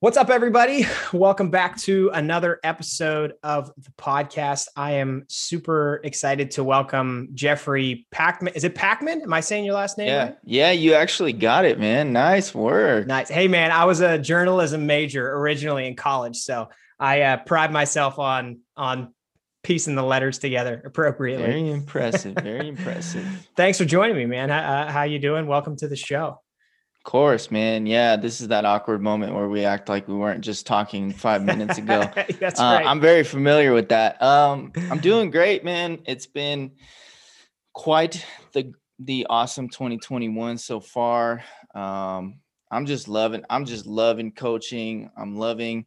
What's up, everybody? Welcome back to another episode of the podcast. I am super excited to welcome Jeffrey Packman. Is it Packman? Am I saying your last name? Yeah, right? yeah, you actually got it, man. Nice work. Nice. Hey, man, I was a journalism major originally in college, so I uh, pride myself on on piecing the letters together appropriately. Very impressive. Very impressive. Thanks for joining me, man. How, uh, how you doing? Welcome to the show. Of course, man. Yeah, this is that awkward moment where we act like we weren't just talking five minutes ago. That's Uh, right. I'm very familiar with that. Um, I'm doing great, man. It's been quite the the awesome 2021 so far. Um, I'm just loving. I'm just loving coaching. I'm loving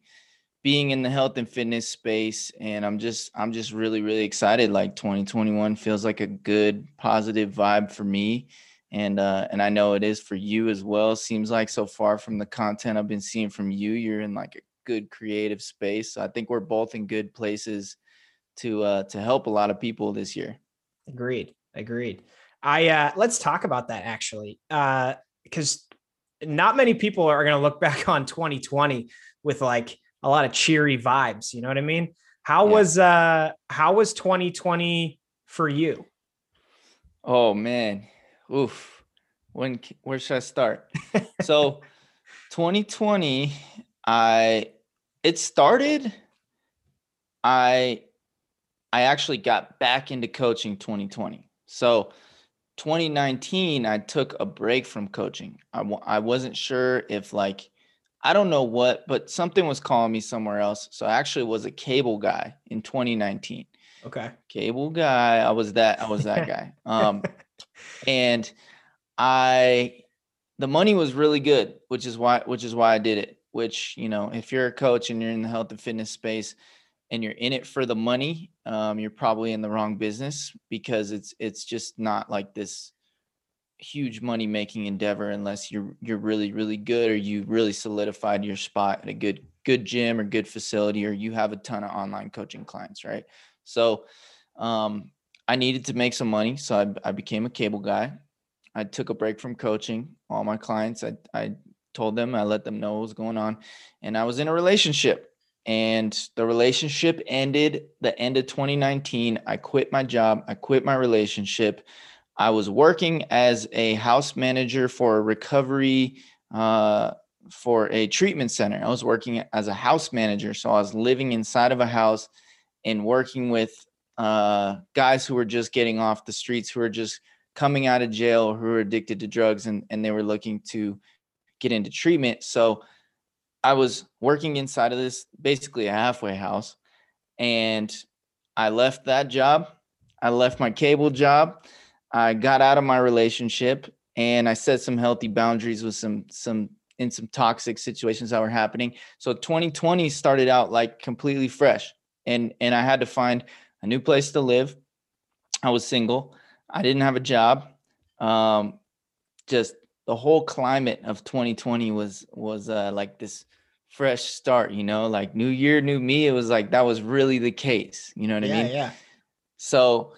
being in the health and fitness space, and I'm just I'm just really really excited. Like 2021 feels like a good positive vibe for me. And uh, and I know it is for you as well. Seems like so far from the content I've been seeing from you, you're in like a good creative space. So I think we're both in good places to uh to help a lot of people this year. Agreed. Agreed. I uh let's talk about that actually. Uh because not many people are going to look back on 2020 with like a lot of cheery vibes, you know what I mean? How Yeah. was uh how was 2020 for you? Oh man. Oof. When where should I start? so 2020 I it started I I actually got back into coaching 2020. So 2019 I took a break from coaching. I I wasn't sure if like I don't know what, but something was calling me somewhere else. So I actually was a cable guy in 2019 Okay. cable guy. I was that. I was that guy. Um, and I, the money was really good, which is why, which is why I did it. Which you know, if you're a coach and you're in the health and fitness space, and you're in it for the money, um, you're probably in the wrong business because it's it's just not like this huge money making endeavor unless you're you're really really good or you really solidified your spot at a good good gym or good facility or you have a ton of online coaching clients, right? So um, I needed to make some money. So I, I became a cable guy. I took a break from coaching. All my clients, I, I told them, I let them know what was going on. And I was in a relationship. And the relationship ended the end of 2019. I quit my job. I quit my relationship. I was working as a house manager for a recovery uh, for a treatment center. I was working as a house manager. So I was living inside of a house and working with uh, guys who were just getting off the streets, who were just coming out of jail, who were addicted to drugs, and, and they were looking to get into treatment. So I was working inside of this basically a halfway house, and I left that job. I left my cable job. I got out of my relationship, and I set some healthy boundaries with some some in some toxic situations that were happening. So 2020 started out like completely fresh and and I had to find a new place to live. I was single. I didn't have a job. Um, just the whole climate of 2020 was was uh, like this fresh start. You know, like new year, new me. It was like that was really the case. You know what yeah, I mean? yeah. So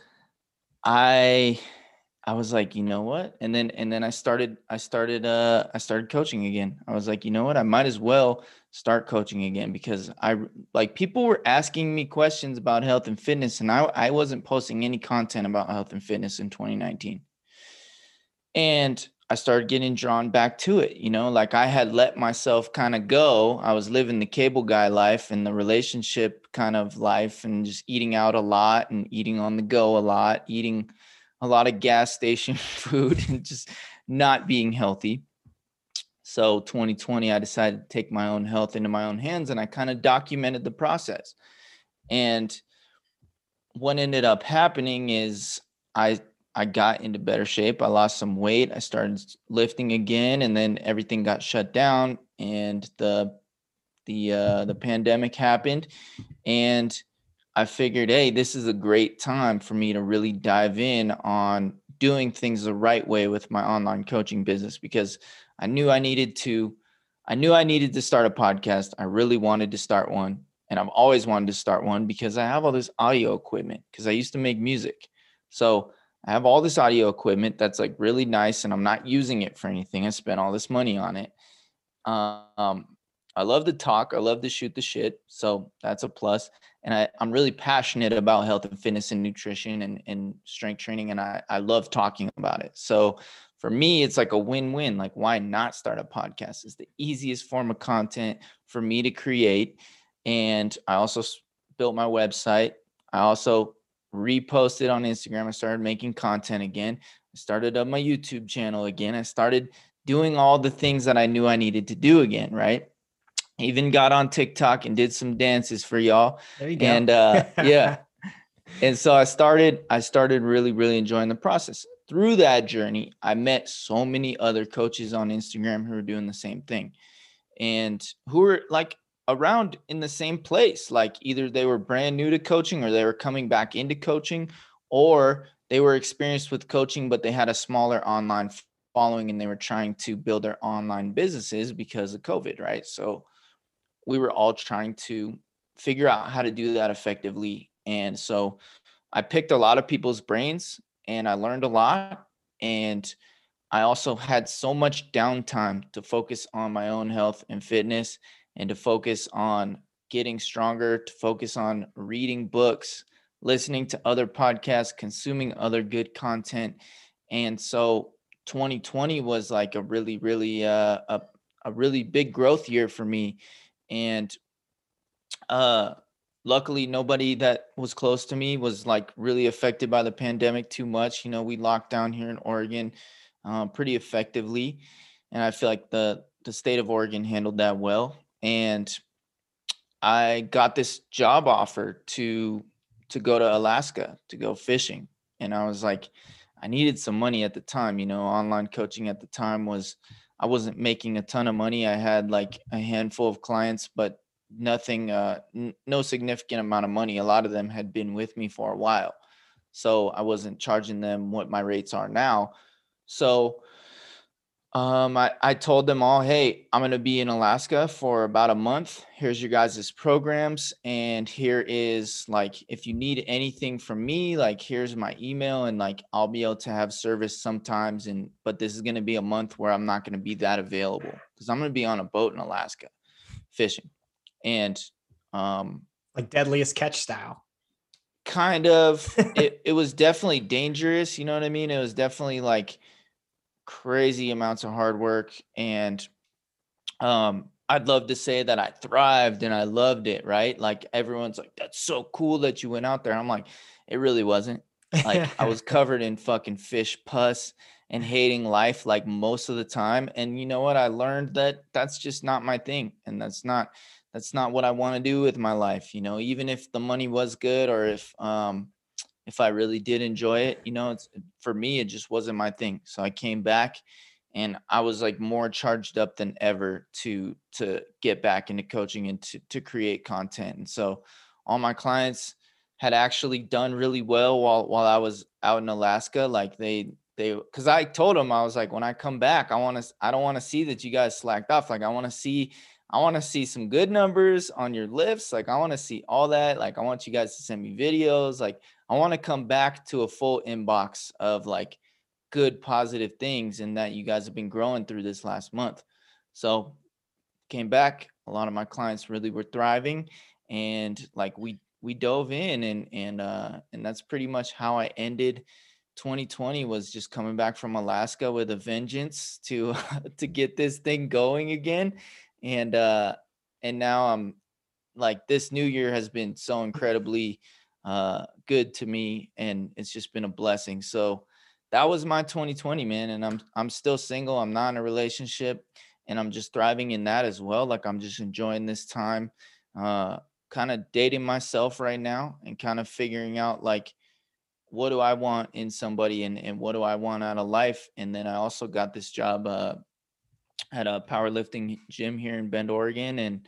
I I was like, you know what? And then and then I started I started uh I started coaching again. I was like, you know what? I might as well start coaching again because I like people were asking me questions about health and fitness and I I wasn't posting any content about health and fitness in 2019. And I started getting drawn back to it, you know, like I had let myself kind of go. I was living the cable guy life and the relationship kind of life and just eating out a lot and eating on the go a lot, eating a lot of gas station food and just not being healthy. So 2020, I decided to take my own health into my own hands and I kind of documented the process. And what ended up happening is I I got into better shape. I lost some weight. I started lifting again and then everything got shut down and the the uh the pandemic happened and I figured, hey, this is a great time for me to really dive in on doing things the right way with my online coaching business because I knew I needed to I knew I needed to start a podcast. I really wanted to start one and I've always wanted to start one because I have all this audio equipment because I used to make music. So I have all this audio equipment that's like really nice and I'm not using it for anything. I spent all this money on it. Um I love to talk. I love to shoot the shit. So that's a plus. And I, I'm really passionate about health and fitness and nutrition and, and strength training. And I, I love talking about it. So for me, it's like a win-win. Like, why not start a podcast? It's the easiest form of content for me to create. And I also built my website. I also reposted on Instagram. I started making content again. I started up my YouTube channel again. I started doing all the things that I knew I needed to do again, right? Even got on TikTok and did some dances for y'all. There you go. And uh, yeah. and so I started, I started really, really enjoying the process. Through that journey, I met so many other coaches on Instagram who are doing the same thing and who were like around in the same place. Like either they were brand new to coaching or they were coming back into coaching or they were experienced with coaching, but they had a smaller online following and they were trying to build their online businesses because of COVID, right? So we were all trying to figure out how to do that effectively. And so I picked a lot of people's brains and I learned a lot. And I also had so much downtime to focus on my own health and fitness and to focus on getting stronger, to focus on reading books, listening to other podcasts, consuming other good content. And so 2020 was like a really, really, uh, a, a really big growth year for me and uh luckily nobody that was close to me was like really affected by the pandemic too much. You know we locked down here in oregon um, pretty effectively and i feel like the the state of oregon handled that well and i got this job offer to to go to alaska to go fishing and i was like i needed some money at the time you know online coaching at the time was I wasn't making a ton of money. I had like a handful of clients, but nothing, uh, n- no significant amount of money. A lot of them had been with me for a while. So I wasn't charging them what my rates are now. So um, I, I told them all, hey, I'm going to be in Alaska for about a month. Here's your guys' programs. And here is like, if you need anything from me, like, here's my email. And like, I'll be able to have service sometimes. And, but this is going to be a month where I'm not going to be that available because I'm going to be on a boat in Alaska fishing. And, um, like deadliest catch style. Kind of. it, it was definitely dangerous. You know what I mean? It was definitely like, crazy amounts of hard work and um I'd love to say that I thrived and I loved it, right? Like everyone's like, that's so cool that you went out there. I'm like, it really wasn't. Like I was covered in fucking fish pus and hating life like most of the time. And you know what? I learned that that's just not my thing. And that's not that's not what I want to do with my life. You know, even if the money was good or if um if I really did enjoy it, you know, it's for me, it just wasn't my thing. So I came back and I was like more charged up than ever to to get back into coaching and to to create content. And so all my clients had actually done really well while while I was out in Alaska. Like they they because I told them I was like, when I come back, I want to I don't want to see that you guys slacked off. Like I want to see I want to see some good numbers on your lifts. Like I want to see all that. Like I want you guys to send me videos. Like I want to come back to a full inbox of like good positive things and that you guys have been growing through this last month. So came back, a lot of my clients really were thriving and like we we dove in and and uh and that's pretty much how I ended 2020 was just coming back from Alaska with a vengeance to to get this thing going again and uh and now I'm like this new year has been so incredibly uh, good to me, and it's just been a blessing. So that was my 2020, man. And I'm I'm still single. I'm not in a relationship, and I'm just thriving in that as well. Like I'm just enjoying this time, uh, kind of dating myself right now, and kind of figuring out like what do I want in somebody, and and what do I want out of life. And then I also got this job uh, at a powerlifting gym here in Bend, Oregon, and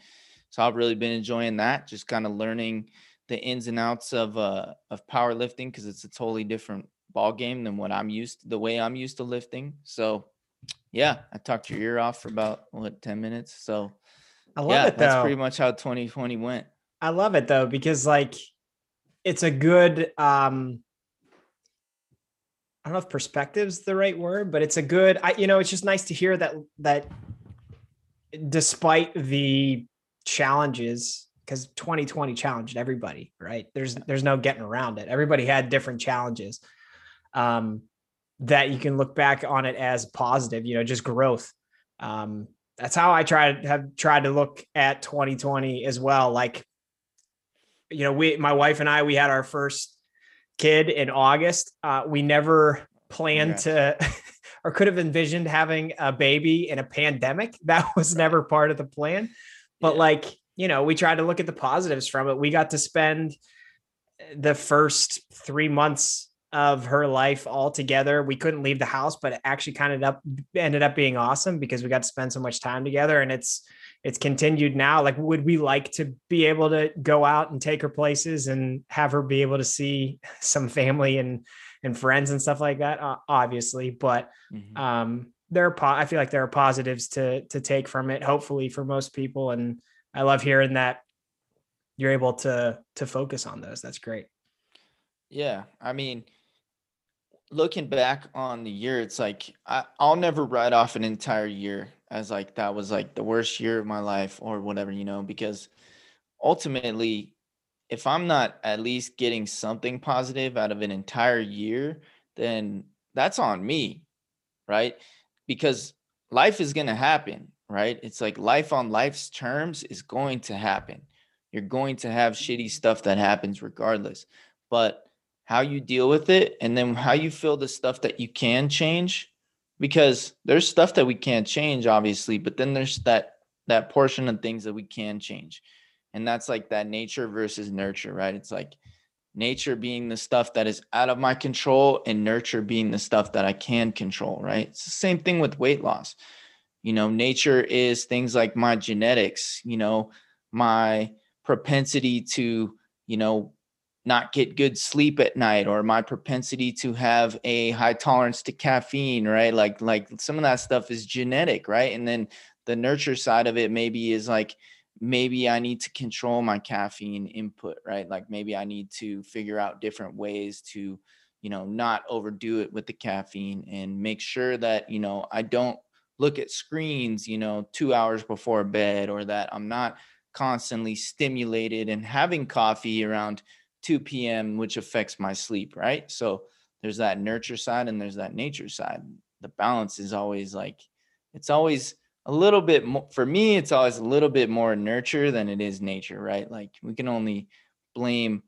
so I've really been enjoying that. Just kind of learning the ins and outs of uh of powerlifting because it's a totally different ball game than what I'm used to, the way I'm used to lifting. So yeah, I talked your ear off for about what 10 minutes. So I love yeah, it though. that's pretty much how 2020 went. I love it though, because like it's a good um I don't know if perspective's the right word, but it's a good I you know, it's just nice to hear that that despite the challenges, because 2020 challenged everybody, right? There's there's no getting around it. Everybody had different challenges. Um, that you can look back on it as positive, you know, just growth. Um, that's how I try to have tried to look at 2020 as well. Like, you know, we, my wife and I, we had our first kid in August. Uh, we never planned to or could have envisioned having a baby in a pandemic. That was never part of the plan. But yeah. like, you know, we tried to look at the positives from it. We got to spend the first three months of her life all together. We couldn't leave the house, but it actually kind of up ended up being awesome because we got to spend so much time together and it's it's continued now. Like would we like to be able to go out and take her places and have her be able to see some family and and friends and stuff like that uh, obviously, but mm-hmm. um there are po- I feel like there are positives to to take from it hopefully for most people and I love hearing that you're able to to focus on those. That's great. Yeah, I mean, looking back on the year, it's like I, I'll never write off an entire year as like that was like the worst year of my life or whatever, you know, because ultimately, if I'm not at least getting something positive out of an entire year, then that's on me, right? Because life is going to happen, right? It's like life on life's terms is going to happen. You're going to have shitty stuff that happens regardless. But how you deal with it and then how you feel the stuff that you can change because there's stuff that we can't change obviously but then there's that that portion of things that we can change. And that's like that nature versus nurture right? It's like nature being the stuff that is out of my control and nurture being the stuff that I can control right? It's the same thing with weight loss. You know nature is things like my genetics you know my propensity to you know not get good sleep at night or my propensity to have a high tolerance to caffeine right? Like like some of that stuff is genetic right? And then the nurture side of it maybe is like maybe i need to control my caffeine input right? Like maybe i need to figure out different ways to you know not overdo it with the caffeine and make sure that you know i don't look at screens you know 2 hours before bed or that i'm not constantly stimulated and having coffee around 2 p.m., which affects my sleep, right? So there's that nurture side and there's that nature side. The balance is always like, it's always a little bit more, for me, it's always a little bit more nurture than it is nature, right? Like we can only blame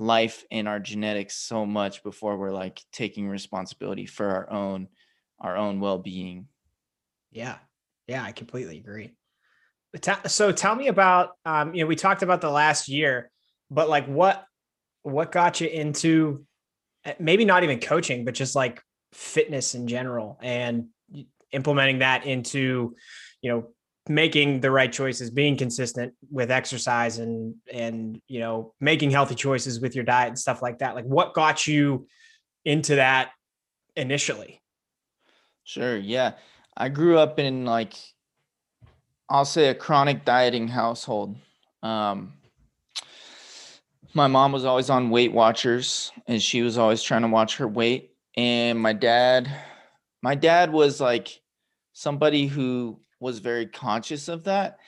life and our genetics so much before we're like taking responsibility for our own our own well-being yeah yeah i completely agree so tell me about um you know we talked about the last year but like what what got you into eh, maybe not even coaching, but just like fitness in general and implementing that into, you know, making the right choices, being consistent with exercise and and you know, making healthy choices with your diet and stuff like that. Like what got you into that initially? Sure, yeah. I grew up in like I'll say a chronic dieting household. Um my mom was always on Weight Watchers and she was always trying to watch her weight. And my dad, my dad was like somebody who was very conscious of that.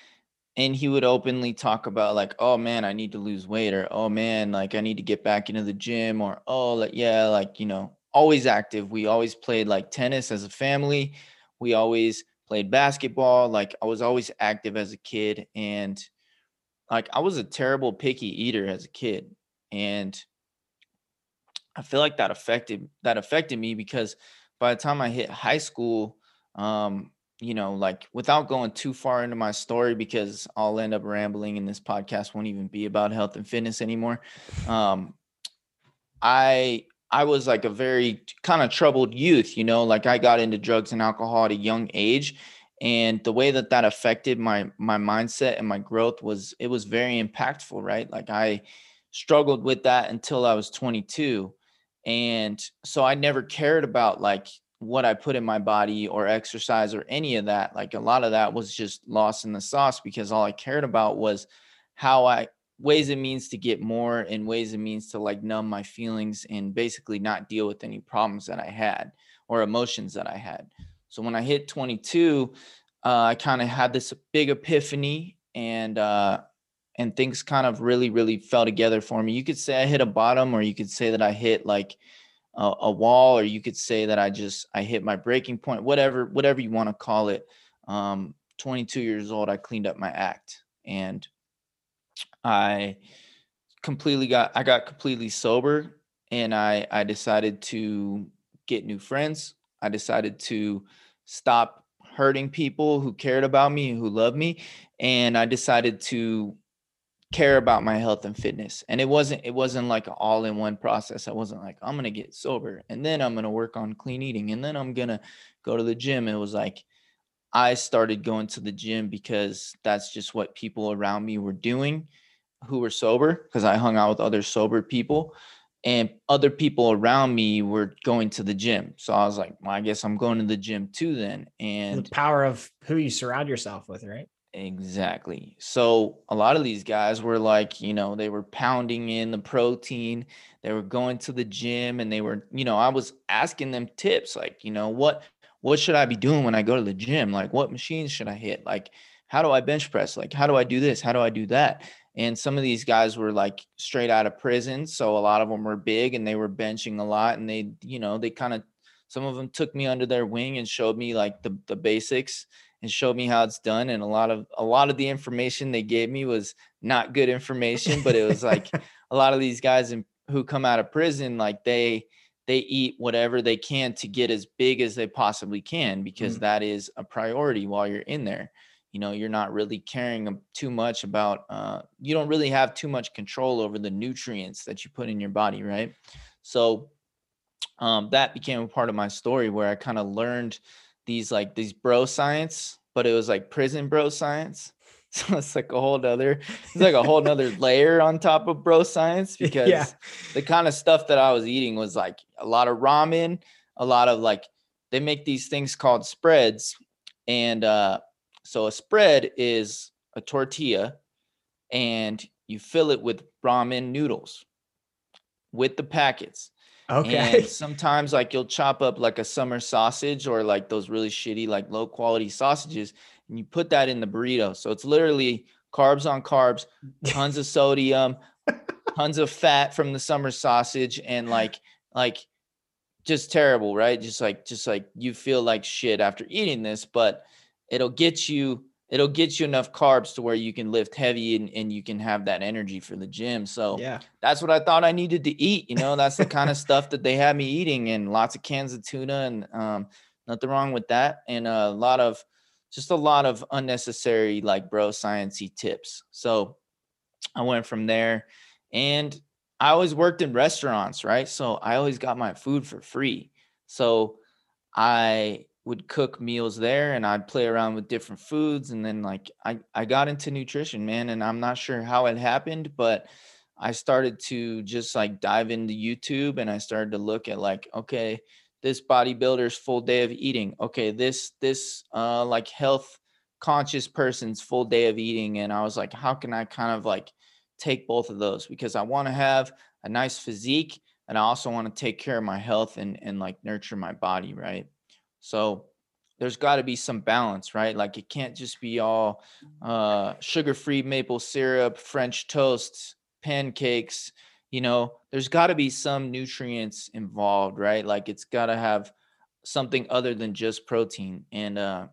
And he would openly talk about like, oh man, I need to lose weight, or oh man, like I need to get back into the gym, or oh like yeah, like you know, always active. We always played like tennis as a family. We always played basketball. Like I was always active as a kid. And like I was a terrible picky eater as a kid and I feel like that affected that affected me because by the time I hit high school um you know like without going too far into my story because I'll end up rambling and this podcast won't even be about health and fitness anymore um I I was like a very kind of troubled youth, you know, like I got into drugs and alcohol at a young age and the way that that affected my my mindset and my growth was it was very impactful right? Like i struggled with that until i was 22 and so i never cared about like what i put in my body or exercise or any of that. Like a lot of that was just lost in the sauce because all i cared about was how i ways and means to get more and ways and means to like numb my feelings and basically not deal with any problems that i had or emotions that i had so when I hit 22, uh, I kind of had this big epiphany and uh, and things kind of really really fell together for me. You could say I hit a bottom, or you could say that I hit like a, a wall, or you could say that I just I hit my breaking point. Whatever whatever you want to call it. Um, 22 years old, I cleaned up my act and I completely got I got completely sober and I I decided to get new friends. I decided to stop hurting people who cared about me and who loved me and I decided to care about my health and fitness. And it wasn't it wasn't like an all in one process. I wasn't like I'm to get sober and then I'm to work on clean eating and then I'm to go to the gym. It was like I started going to the gym because that's just what people around me were doing who were sober because I hung out with other sober people and other people around me were going to the gym. So I was like, well, I guess I'm going to the gym too then. And the power of who you surround yourself with, right? Exactly. So a lot of these guys were like, you know, they were pounding in the protein, they were going to the gym and they were, you know, I was asking them tips like, you know, what what should I be doing when I go to the gym? Like what machines should I hit? Like how do I bench press? Like how do I do this? How do I do that? And some of these guys were like straight out of prison. So a lot of them were big and they were benching a lot. And they, you know, they kind of, some of them took me under their wing and showed me like the, the basics and showed me how it's done. And a lot of, a lot of the information they gave me was not good information, but it was like a lot of these guys in, who come out of prison, like they, they eat whatever they can to get as big as they possibly can because mm. that is a priority while you're in there you know you're not really caring too much about uh, you don't really have too much control over the nutrients that you put in your body right so um, that became a part of my story where i kind of learned these like these bro science but it was like prison bro science so it's like a whole other, it's like a whole nother layer on top of bro science because yeah. the kind of stuff that i was eating was like a lot of ramen a lot of like they make these things called spreads and uh so a spread is a tortilla and you fill it with ramen noodles with the packets. Okay. And sometimes like you'll chop up like a summer sausage or like those really shitty like low quality sausages and you put that in the burrito. So it's literally carbs on carbs, tons of sodium, tons of fat from the summer sausage and like like just terrible, right? Just like just like you feel like shit after eating this, but it'll get you it'll get you enough carbs to where you can lift heavy and, and you can have that energy for the gym. So yeah, that's what I thought I needed to eat. You know, that's the kind of stuff that they had me eating and lots of cans of tuna and um, nothing wrong with that. And a lot of just a lot of unnecessary like bro sciencey tips. So I went from there and I always worked in restaurants, right? So I always got my food for free. So I would cook meals there and I'd play around with different foods and then like I I got into nutrition, man, and I'm not sure how it happened, but I started to just like dive into YouTube and I started to look at like okay, this bodybuilder's full day of eating. Okay, this this uh like health conscious person's full day of eating and I was like how can I kind of like take both of those because I want to have a nice physique and I also want to take care of my health and and like nurture my body, right? So there's got to be some balance, right? Like it can't just be all uh, sugar-free maple syrup, French toast, pancakes. You know, there's got to be some nutrients involved, right? Like it's got to have something other than just protein. And uh,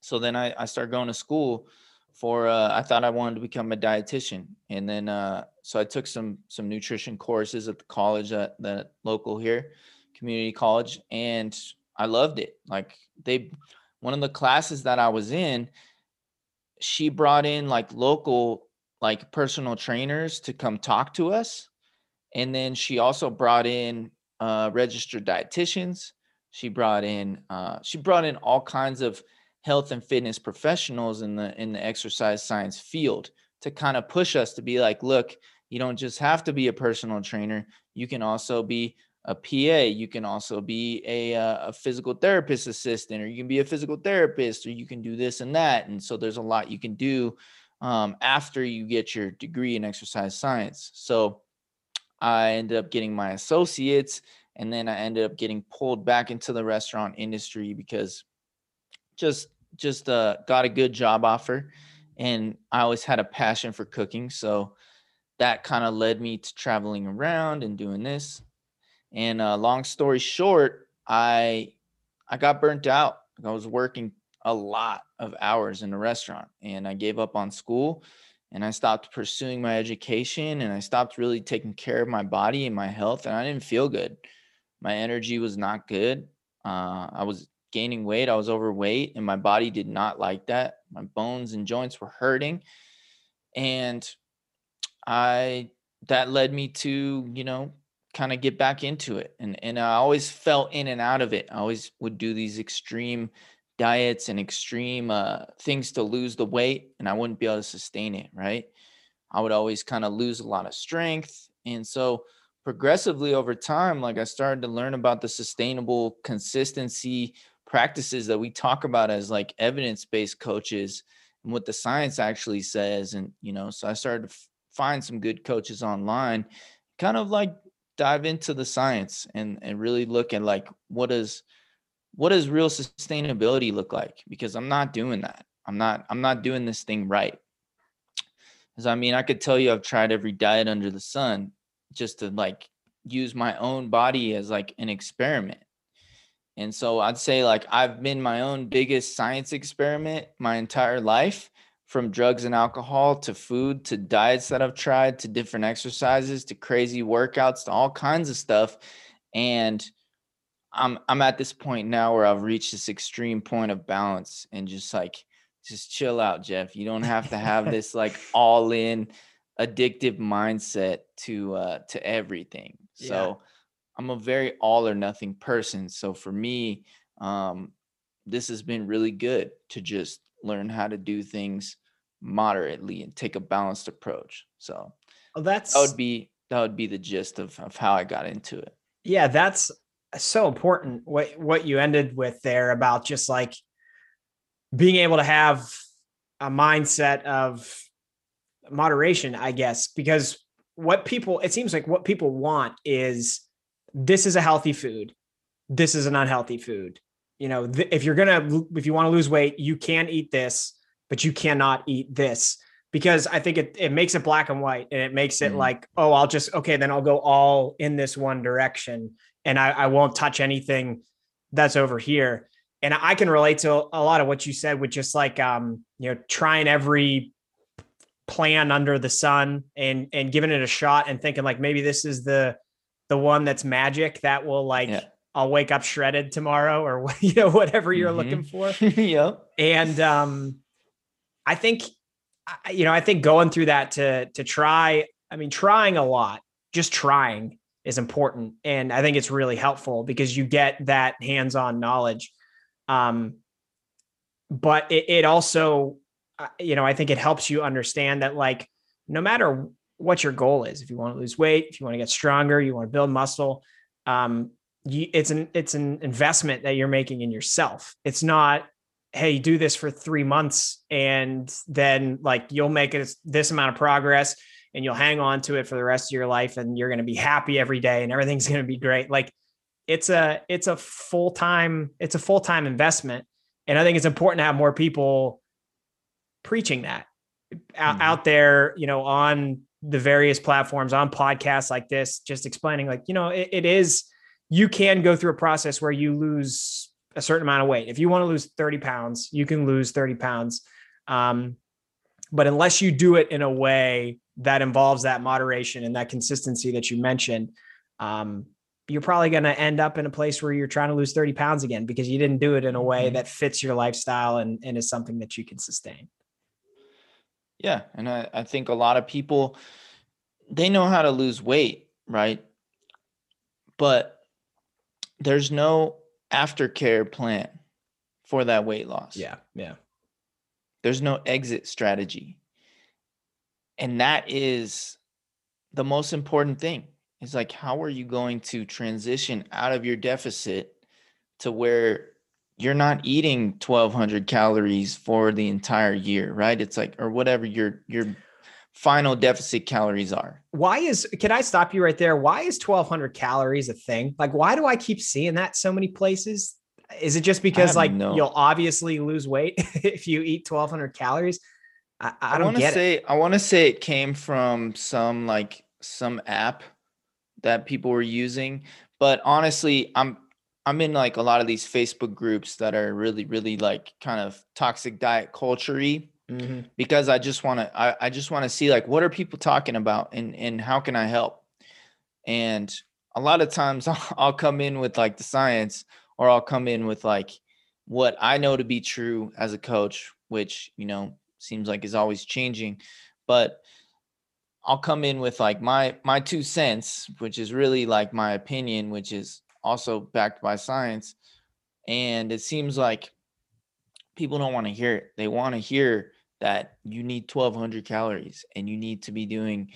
so then I, I started going to school for uh, I thought I wanted to become a dietitian, and then uh, so I took some some nutrition courses at the college at the local here, community college, and I loved it. Like they, one of the classes that I was in, she brought in like local like personal trainers to come talk to us, and then she also brought in uh, registered dietitians. She brought in uh, she brought in all kinds of health and fitness professionals in the in the exercise science field to kind of push us to be like, look, you don't just have to be a personal trainer. You can also be a PA. You can also be a, uh, a physical therapist assistant, or you can be a physical therapist, or you can do this and that. And so there's a lot you can do um, after you get your degree in exercise science. So I ended up getting my associates, and then I ended up getting pulled back into the restaurant industry because just just uh, got a good job offer, and I always had a passion for cooking. So that kind of led me to traveling around and doing this. And uh, long story short, I I got burnt out. I was working a lot of hours in the restaurant, and I gave up on school, and I stopped pursuing my education, and I stopped really taking care of my body and my health, and I didn't feel good. My energy was not good. Uh, I was gaining weight. I was overweight, and my body did not like that. My bones and joints were hurting, and I that led me to you know kind of get back into it, and and I always fell in and out of it. I always would do these extreme diets and extreme uh, things to lose the weight, and I wouldn't be able to sustain it. Right? I would always kind of lose a lot of strength, and so progressively over time, like I started to learn about the sustainable consistency practices that we talk about as like evidence-based coaches and what the science actually says and you know so i started to f- find some good coaches online kind of like dive into the science and and really look at like what does what does real sustainability look like? Because i'm not doing that. I'm not i'm not doing this thing right. Because i mean i could tell you i've tried every diet under the sun just to like use my own body as like an experiment. And so I'd say like I've been my own biggest science experiment my entire life from drugs and alcohol to food to diets that I've tried to different exercises to crazy workouts to all kinds of stuff. And I'm I'm at this point now where I've reached this extreme point of balance and just like just chill out Jeff. You don't have to have this like all in addictive mindset to uh to everything. So yeah. I'm a very all or nothing person. So for me, um, this has been really good to just learn how to do things moderately and take a balanced approach. So that's that would be that would be the gist of, of how I got into it. Yeah, that's so important. What what you ended with there about just like being able to have a mindset of moderation, I guess, because what people it seems like what people want is this is a healthy food. This is an unhealthy food. You know, th- if you're going to, if you want to lose weight, you can eat this, but you cannot eat this because I think it, it makes it black and white and it makes it mm like, oh, I'll just, okay, then I'll go all in this one direction and I, I won't touch anything that's over here. And I can relate to a lot of what you said with just like, um, you know, trying every plan under the sun and, and giving it a shot and thinking like, maybe this is the, the one that's magic that will like yeah. I'll wake up shredded tomorrow or you know whatever you're mm-hmm. looking for. yep. And um I think you know, I think going through that to to try, I mean trying a lot, just trying is important and I think it's really helpful because you get that hands-on knowledge. Um but it, it also uh, you know, I think it helps you understand that like no matter what your goal is. If you want to lose weight, if you want to get stronger, you want to build muscle, um, you, it's an it's an investment that you're making in yourself. It's not, hey, do this for three months and then like you'll make it this amount of progress and you'll hang on to it for the rest of your life and you're going to be happy every day and everything's going to be great. Like it's a it's a full time it's a full time investment, and I think it's important to have more people preaching that out, mm-hmm. out there, you know, on the various platforms on podcasts like this, just explaining like, you know, it, it is, you can go through a process where you lose a certain amount of weight. If you want to lose 30 pounds, you can lose 30 pounds. Um, but unless you do it in a way that involves that moderation and that consistency that you mentioned, um, you're probably going to end up in a place where you're trying to lose 30 pounds again because you didn't do it in a way mm-hmm. that fits your lifestyle and, and is something that you can sustain. Yeah. And I, I think a lot of people, they know how to lose weight, right? But there's no aftercare plan for that weight loss. Yeah. Yeah. There's no exit strategy. And that is the most important thing. Is like, how are you going to transition out of your deficit to where you're not eating 1200 calories for the entire year, right? It's like, or whatever your, your final deficit calories are. Why is, can I stop you right there? Why is 1200 calories a thing? Like, why do I keep seeing that so many places? Is it just because like you'll obviously lose weight if you eat 1200 calories? I, I don't want to get it. say I want to say it came from some like some app that people were using, but honestly, I'm I'm in like a lot of these Facebook groups that are really really like kind of toxic diet culture Mhm. because I just want to I, I just want to see like what are people talking about and and how can I help? And a lot of times I'll, I'll come in with like the science or I'll come in with like what I know to be true as a coach, which you know seems like is always changing, but I'll come in with like my my two cents, which is really like my opinion, which is also backed by science. And it seems like people don't want to hear it. They want to hear that you need 1200 calories and you need to be doing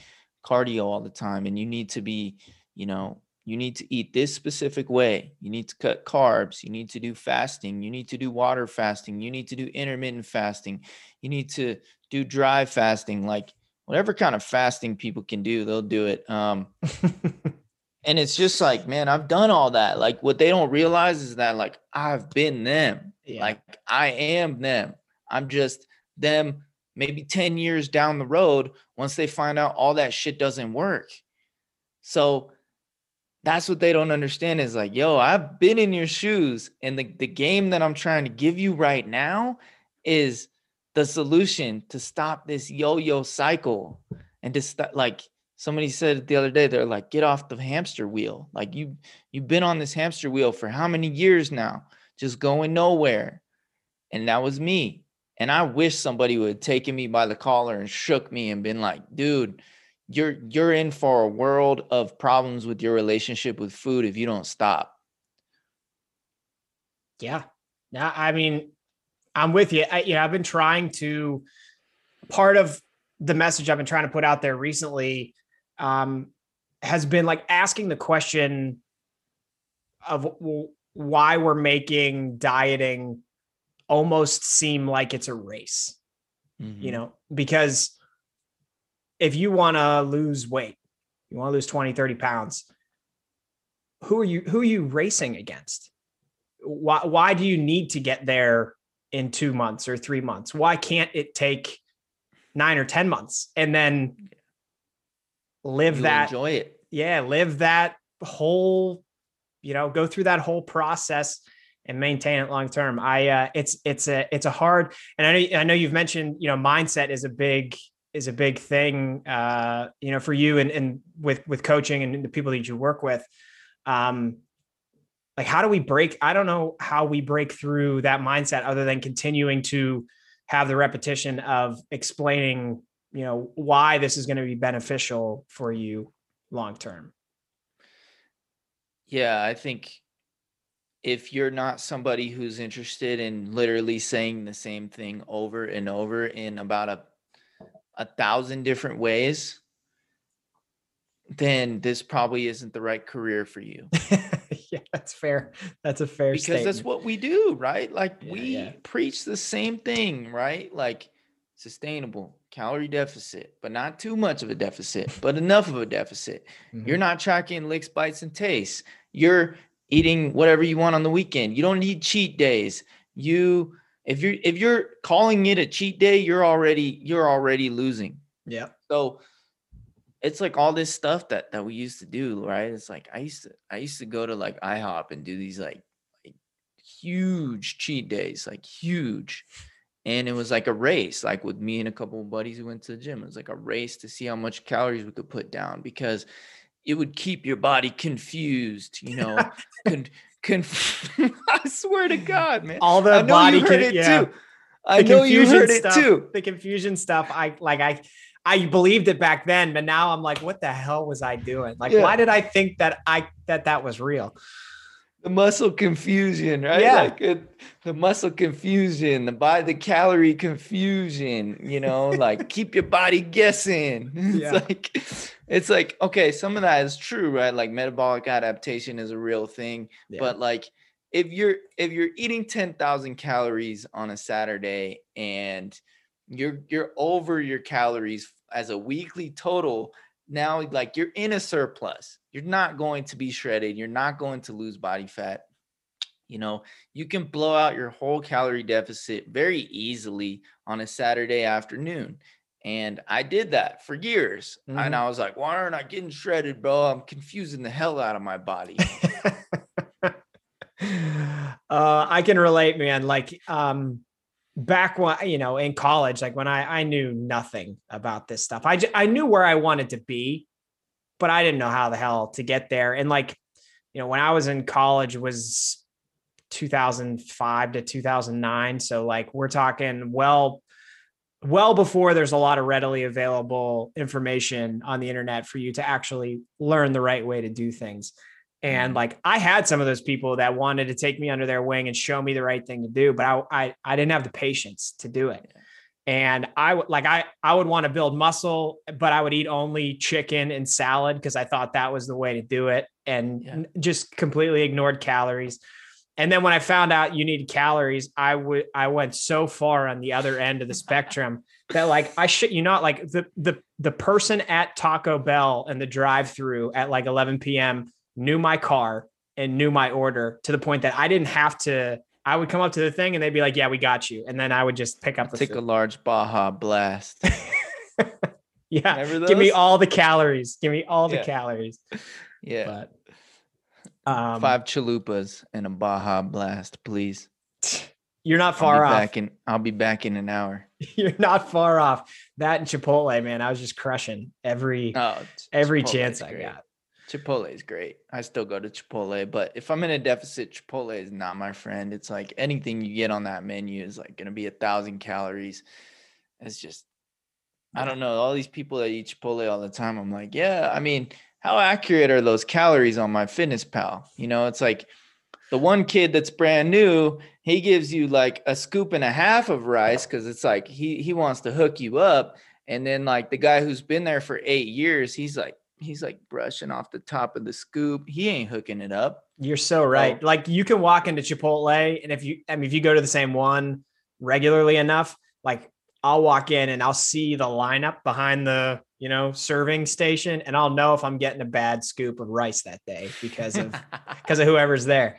cardio all the time and you need to be, you know, you need to eat this specific way. You need to cut carbs. You need to do fasting. You need to do water fasting. You need to do intermittent fasting. You need to do dry fasting. Like whatever kind of fasting people can do, they'll do it. Um, and it's just like, man, I've done all that. Like what they don't realize is that like I've been them. Yeah. Like I am them. I'm just them maybe 10 years down the road once they find out all that shit doesn't work. So that's what they don't understand is like, yo, I've been in your shoes. And the, the game that I'm trying to give you right now is the solution to stop this yo-yo cycle and to stop like somebody said the other day, they're like, get off the hamster wheel. Like you you've been on this hamster wheel for how many years now? Just going nowhere. And that was me. And I wish somebody would have taken me by the collar and shook me and been like, dude, you're you're in for a world of problems with your relationship with food if you don't stop. Yeah. Yeah. I mean, I'm with you. I, you know, I've been trying to, part of the message I've been trying to put out there recently um, has been like asking the question of why we're making dieting almost seem like it's a race, you mm-hmm. know, because if you want to lose weight, you want to lose 20, 30 pounds, who are you, who are you racing against? why why do you need to get there in two months or three months? Why can't it take nine or ten months and then live You'll that enjoy it. yeah, live that whole, you know, go through that whole process and maintain it long term. I uh it's it's a it's a hard and I know I know you've mentioned, you know, mindset is a big is a big thing uh, you know, for you and and with with coaching and the people that you work with. Um like how do we break i don't know how we break through that mindset other than continuing to have the repetition of explaining you know why this is going to be beneficial for you long term Yeah, I think if you're not somebody who's interested in literally saying the same thing over and over in about a a thousand different ways, then this probably isn't the right career for you. yeah that's fair that's a fair because that's what we do, right? Like Yeah, we yeah. preach the same thing, right? Like sustainable calorie deficit, but not too much of a deficit, but enough of a deficit. Mhm. You're not tracking licks, bites, and tastes. You're eating whatever you want on the weekend. You don't need cheat days. You if you're if you're calling it a cheat day, you're already you're already losing. yeah So it's like all this stuff that that we used to do, right? It's like I used to I used to go to like IHOP and do these like, like huge cheat days, like huge. And it was like a race, like with me and a couple of buddies who went to the gym. It was like a race to see how much calories we could put down because it would keep your body confused, you know. con- conf- I swear to God, man. all the I know body you heard con- it yeah. too. I The know you confusion heard it stuff- too. the confusion stuff i like i i believed it back then but now i'm like what the hell was i doing like Yeah. why did i think that i that that was real the muscle confusion, right? Yeah. Like it, the muscle confusion, the by the calorie confusion, you know, like keep your body guessing. It's Yeah. like it's like okay, some of that is true, right? Like metabolic adaptation is a real thing, Yeah. but like if you're if you're eating 10,000 calories on a Saturday and you're you're over your calories as a weekly total, now like you're in a surplus. You're not going to be shredded, you're not going to lose body fat. You know, you can blow out your whole calorie deficit very easily on a Saturday afternoon. And I did that for years. Mm-hmm. And I was like, why aren't I getting shredded, bro? I'm confusing the hell out of my body. uh, I can relate, man. Like, um, back when you know in college like when i i knew nothing about this stuff. I i knew where i wanted to be but i didn't know how the hell to get there. And like you know when i was in college was 2005 to 2009 so like we're talking well well before there's a lot of readily available information on the internet for you to actually learn the right way to do things and mm-hmm. like I had some of those people that wanted to take me under their wing and show me the right thing to do, but I I, I didn't have the patience to do it. And I would like I I would want to build muscle, but I would eat only chicken and salad because I thought that was the way to do it, and yeah. just completely ignored calories. And then when I found out you needed calories, I would I went so far on the other end of the spectrum that like I shit you not like the the the person at Taco Bell and the drive through at like 11 p.m knew my car and knew my order to the point that I didn't have to. I would come up to the thing and they'd be like, "Yeah, we got you," and then I would just pick up. Take food. a large Baja Blast. yeah, give me all the calories. Give me all the yeah. calories. Yeah. But, um, Five chalupas and a Baja Blast, please. You're not far I'll off. Back in, I'll be back in an hour. You're not far off. That and Chipotle, man. I was just crushing every oh, every chance I great. got. Chipotle is great. I still go to Chipotle, but if I'm in a deficit, Chipotle is not my friend. It's like anything you get on that menu is like going to be a thousand calories. It's just, I don't know. All these people that eat Chipotle all the time, I'm like, yeah, I mean, how accurate are those calories on MyFitnessPal? You know, it's like the one kid that's brand new, he gives you like a scoop and a half of rice because it's like he he wants to hook you up. And then like the guy who's been there for eight years, he's like, he's like brushing off the top of the scoop. He ain't hooking it up. You're so right. So, like you can walk into Chipotle, and if you, I mean, if you go to the same one regularly enough, like I'll walk in and I'll see the lineup behind the, you know, serving station, and I'll know if I'm getting a bad scoop of rice that day because of because of whoever's there.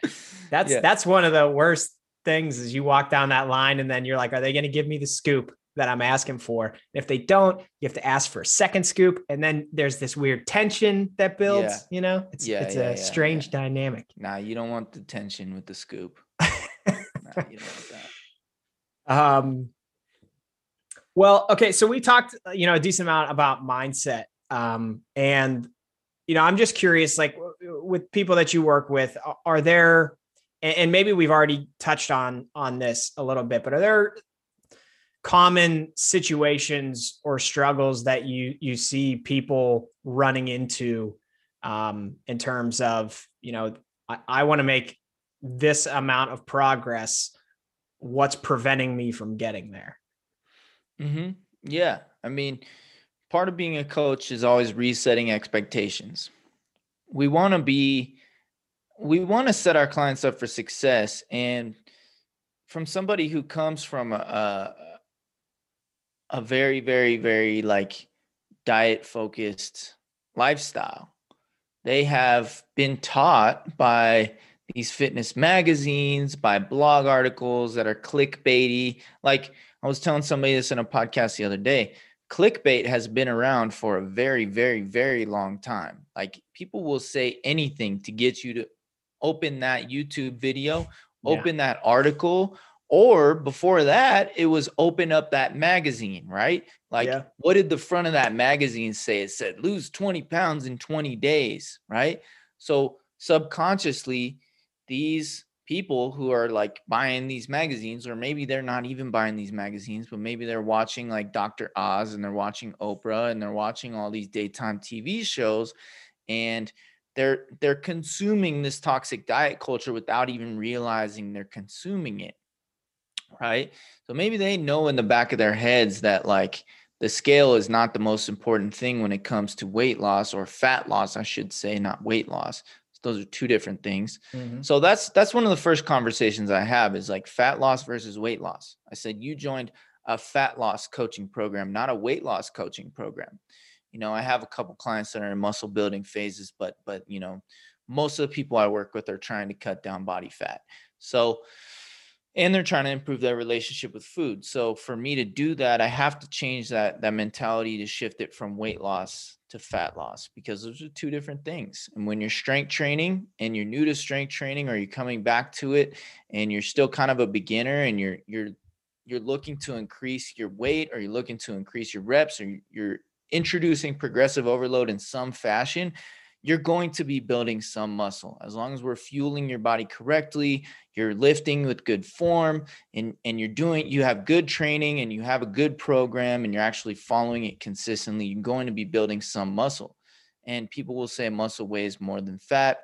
That's yeah. that's one of the worst things is you walk down that line and then you're like, are they going to give me the scoop? That I'm asking for. If they don't, you have to ask for a second scoop, and then there's this weird tension that builds. Yeah. You know, it's yeah, it's yeah, a strange dynamic. Nah, you don't want the tension with the scoop. nah, you don't want that. Um. Well, okay, so we talked, you know, a decent amount about mindset, um, and you know, I'm just curious, like with people that you work with, are there, and maybe we've already touched on on this a little bit, but are there common situations or struggles that you you see people running into um, in terms of you know I, I want to make this amount of progress. What's preventing me from getting there? Mm-hmm. yeah. I mean part of being a coach is always resetting expectations. We want to be we want to set our clients up for success and from somebody who comes from a, a very, very, very like diet focused lifestyle. They have been taught by these fitness magazines, by blog articles that are clickbaity. Like I was telling somebody this in a podcast the other day. Clickbait has been around for a very, very, very long time. Like people will say anything to get you to open that YouTube video, open yeah. that article, or before that, it was open up that magazine, right? Like, yeah. what did the front of that magazine say? It said lose 20 pounds in 20 days, right? So, subconsciously, these people who are like buying these magazines, or maybe they're not even buying these magazines, but maybe they're watching like Dr. Oz and they're watching Oprah and they're watching all these daytime TV shows and they're they're consuming this toxic diet culture without even realizing they're consuming it right? So maybe they know in the back of their heads that like the scale is not the most important thing when it comes to weight loss or fat loss, I should say, not weight loss. those are two different things. Mm-hmm. So that's that's one of the first conversations I have is like fat loss versus weight loss. I said you joined a fat loss coaching program, not a weight loss coaching program. You know, I have a couple clients that are in muscle building phases, but but you know, most of the people I work with are trying to cut down body fat. So, and they're trying to improve their relationship with food. So for me to do that, I have to change that that mentality to shift it from weight loss to fat loss because those are two different things. And when you're strength training and you're new to strength training or you're coming back to it and you're still kind of a beginner and you're you're you're looking to increase your weight or you're looking to increase your reps or you're introducing progressive overload in some fashion, you're going to be building some muscle. As long as we're fueling your body correctly, you're lifting with good form and, and you're doing, you have good training and you have a good program and you're actually following it consistently, you're going to be building some muscle. And people will say muscle weighs more than fat.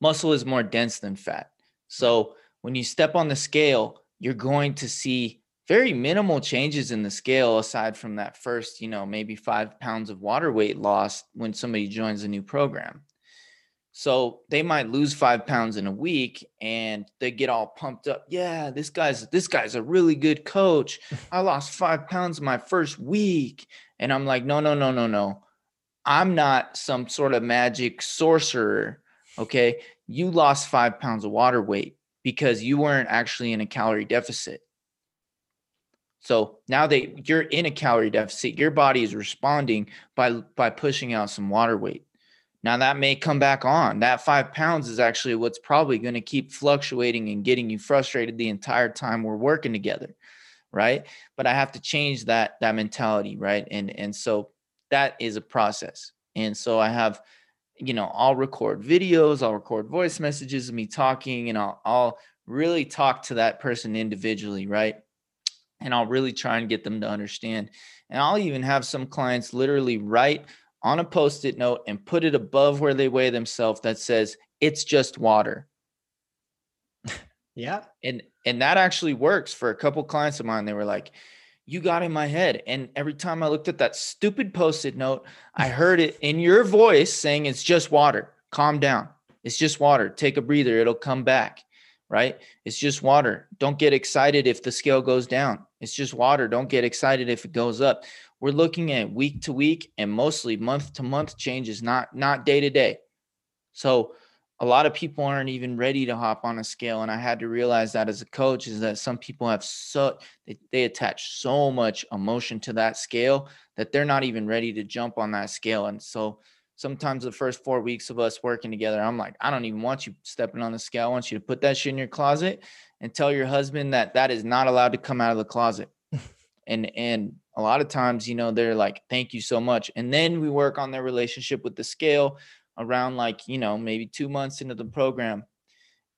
Muscle is more dense than fat. So when you step on the scale, you're going to see very minimal changes in the scale aside from that first, you know, maybe five pounds of water weight loss when somebody joins a new program. So they might lose five pounds in a week and they get all pumped up. Yeah, this guy's this guy's a really good coach. I lost five pounds my first week. And I'm like, no, no, no, no, no. I'm not some sort of magic sorcerer. Okay. You lost five pounds of water weight because you weren't actually in a calorie deficit. So now that you're in a calorie deficit, your body is responding by by pushing out some water weight. Now that may come back on. That five pounds is actually what's probably going to keep fluctuating and getting you frustrated the entire time we're working together, right? But I have to change that that mentality, right? And and so that is a process. And so I have you know, I'll record videos, I'll record voice messages of me talking, and I'll, I'll really talk to that person individually, right? And I'll really try and get them to understand. And I'll even have some clients literally write on a post it note and put it above where they weigh themselves that says, it's just water. yeah. And and that actually works for a couple clients of mine. They were like, you got in my head. And every time I looked at that stupid post it note, I heard it in your voice saying, It's just water. Calm down. It's just water. Take a breather. It'll come back. Right? It's just water. Don't get excited if the scale goes down. It's just water. Don't get excited if it goes up. We're looking at week to week and mostly month to month changes, not not day to day. So a lot of people aren't even ready to hop on a scale and i had to realize that as a coach is that some people have so they, they attach so much emotion to that scale that they're not even ready to jump on that scale. And so sometimes the first four weeks of us working together i'm like i don't even want you stepping on the scale. I want you to put that shit in your closet and tell your husband that that is not allowed to come out of the closet and and a lot of times you know they're like thank you so much and then we work on their relationship with the scale around like, you know, maybe two months into the program.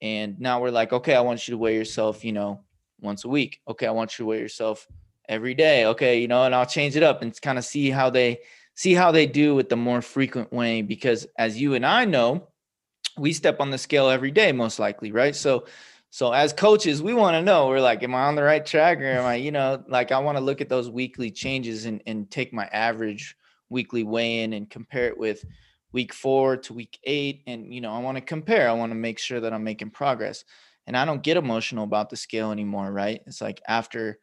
And now we're like, okay, I want you to weigh yourself, you know, once a week. Okay, I want you to weigh yourself every day. Okay, you know, and I'll change it up and kind of see how they see how they do with the more frequent weighing because as you and I know, we step on the scale every day most likely, right? So so as coaches, we want to know we're like, am I on the right track or am I, you know, like I want to look at those weekly changes and, and take my average weekly weigh in and compare it with week four to week eight. And, you know, I want to compare, I want to make sure that I'm making progress. And I don't get emotional about the scale anymore, right? It's like after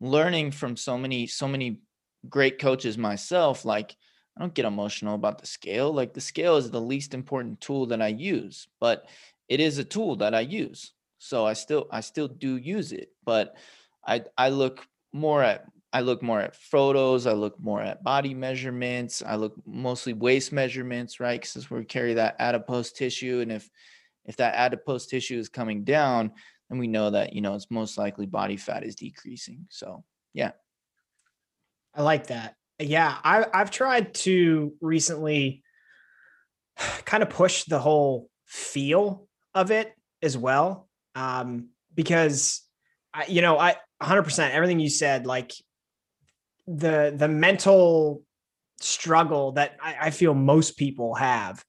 learning from so many, so many great coaches myself, like I don't get emotional about the scale. Like the scale is the least important tool that I use, but it is a tool that I use. So I still I still do use it, but I I look more at I look more at photos. I look more at body measurements. I look mostly waist measurements, right? Because we carry that adipose tissue, and if if that adipose tissue is coming down, then we know that you know it's most likely body fat is decreasing. So yeah, I like that. Yeah, I, I've tried to recently kind of push the whole feel of it as well, um, because I, you know, I 100% everything you said, like the the mental struggle that I, I feel most people have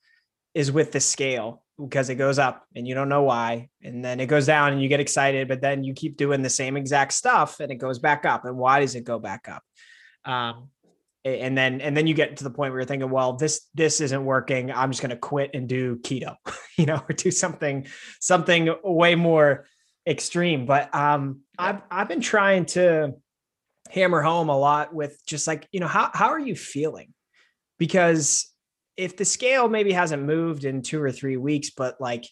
is with the scale because it goes up and you don't know why. And then it goes down and you get excited but then you keep doing the same exact stuff and it goes back up. And why does it go back up? Um, and then and then you get to the point where you're thinking well this this isn't working i'm just going to quit and do keto you know or do something something way more extreme but um i've i've been trying to hammer home a lot with just like, you know, how, how are you feeling? Because if the scale maybe hasn't moved in two or three weeks, but like